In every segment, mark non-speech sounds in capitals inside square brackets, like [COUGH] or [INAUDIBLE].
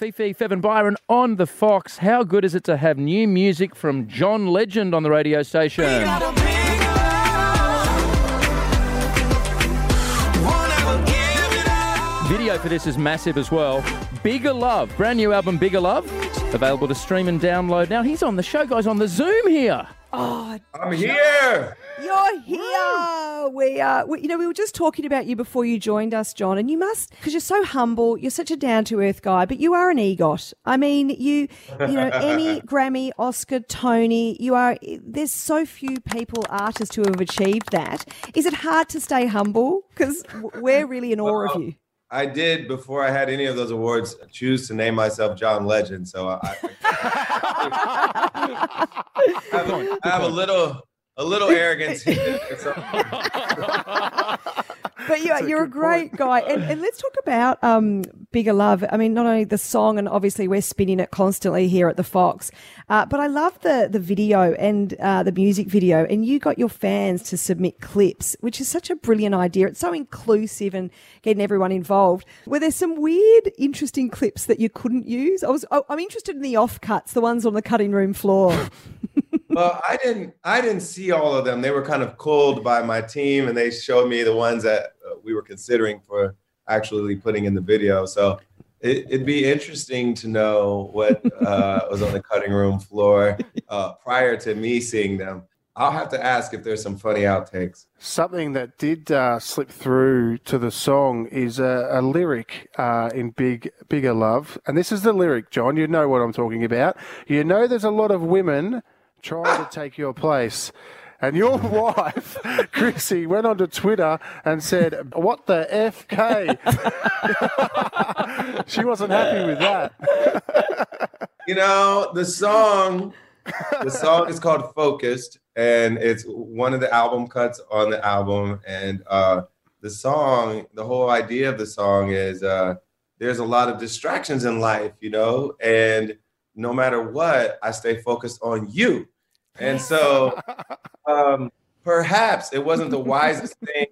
Fifi, Fev and Byron on the Fox. How good is it to have new music from John Legend on the radio station? Video for this is massive as well. Bigger Love, brand new album Bigger Love, available to stream and download. Now he's on the show, guys, on the Zoom here. Oh, I'm here. you're here. We, uh, we, you know, we were just talking about you before you joined us, John, and you must, because you're so humble, you're such a down to earth guy, but you are an EGOT. I mean, you, you know, Emmy, [LAUGHS] Grammy, Oscar, Tony, you are, there's so few people, artists who have achieved that. Is it hard to stay humble? Because we're really in awe of you. I did before I had any of those awards choose to name myself John Legend. So I, I, [LAUGHS] have, a, I have a little a little arrogance. [LAUGHS] But you, you're a great guy. And, and let's talk about um, Bigger Love. I mean, not only the song, and obviously we're spinning it constantly here at the Fox, uh, but I love the, the video and uh, the music video. And you got your fans to submit clips, which is such a brilliant idea. It's so inclusive and getting everyone involved. Were there some weird, interesting clips that you couldn't use? I was, I- I'm interested in the offcuts, the ones on the cutting room floor. [LAUGHS] well, I didn't I didn't see all of them. They were kind of culled by my team, and they showed me the ones that uh, we were considering for actually putting in the video. So it, it'd be interesting to know what uh, was on the cutting room floor uh, prior to me seeing them. I'll have to ask if there's some funny outtakes. Something that did uh, slip through to the song is a, a lyric uh, in Big Bigger Love, and this is the lyric, John. You know what I'm talking about. You know, there's a lot of women trying to take your place. And your [LAUGHS] wife, Chrissy, went onto Twitter and said, "What the FK?" [LAUGHS] she wasn't happy with that. [LAUGHS] You know, the song, the song is called Focused, and it's one of the album cuts on the album. And uh, the song, the whole idea of the song is uh, there's a lot of distractions in life, you know, and no matter what, I stay focused on you. And so [LAUGHS] um, perhaps it wasn't the [LAUGHS] wisest thing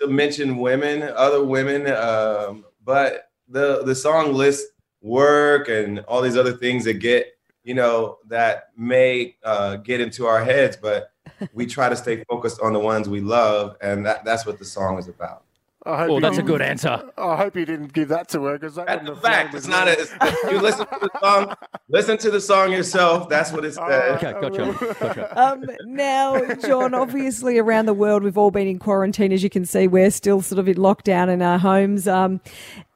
to mention women, other women, um, but the the song lists work and all these other things that get you know that may uh, get into our heads, but we try to stay focused on the ones we love, and that, that's what the song is about. I hope Well, you that's a didn't- good answer. I hope you didn't give that to her because that That's wouldn't the fact. It's not. me. A, it's- you listen to the song. [LAUGHS] Listen to the song yourself. That's what it says. Okay, gotcha. gotcha. [LAUGHS] Um, now, John, obviously around the world, we've all been in quarantine. As you can see, we're still sort of in lockdown in our homes. Um,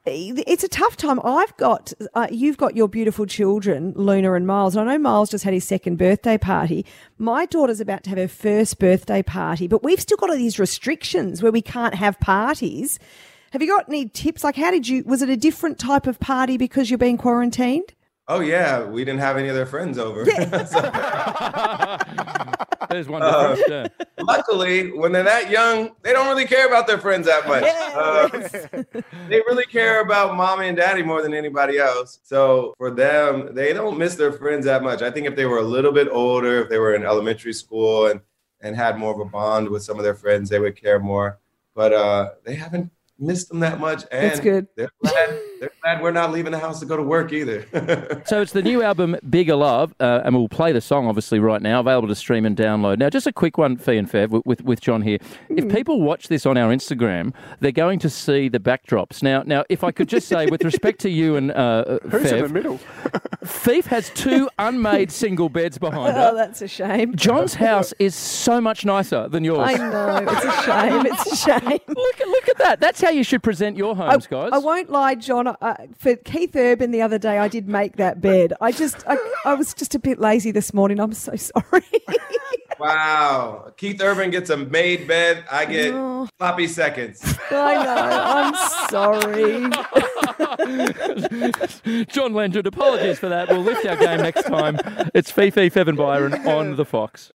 it's a tough time. I've got, uh, you've got your beautiful children, Luna and Miles. And I know Miles just had his second birthday party. My daughter's about to have her first birthday party, but we've still got all these restrictions where we can't have parties. Have you got any tips? Like, how did you, was it a different type of party because you're being quarantined? Oh yeah, we didn't have any of their friends over. [LAUGHS] [LAUGHS] There's one Uh, yeah. Luckily, when they're that young, they don't really care about their friends that much. Uh, [LAUGHS] they really care about mommy and daddy more than anybody else. So for them, they don't miss their friends that much. I think if they were a little bit older, if they were in elementary school and and had more of a bond with some of their friends, they would care more. But uh, they haven't missed them that much, and That's good. They're glad, they're glad we're not leaving the house to go to work either. [LAUGHS] So it's the new album Bigger Love, uh, and we'll play the song obviously right now, available to stream and download. Now, just a quick one, Fee and Fev, with- with with John here. If people watch this on our Instagram, they're going to see the backdrops. Now, now, if I could just say, with respect to you and uh, [LAUGHS] Who's in the middle? [LAUGHS] Fifi has two [LAUGHS] unmade single beds behind her. Oh, that's a shame. John's house is so much nicer than yours. I know. It's a shame. It's a shame. [LAUGHS] Look at look at that. That's how you should present your homes, guys. I won't lie, John. Uh, for Keith Urban the other day, I did make that bed. I just, I, I was just a bit lazy this morning. I'm so sorry. [LAUGHS] wow, Keith Urban gets a made bed. I get Oh. sloppy seconds. I know. I'm sorry. [LAUGHS] John Legend, apologies for that. We'll lift our game next time. It's Fifi Fev and Byron on the Fox.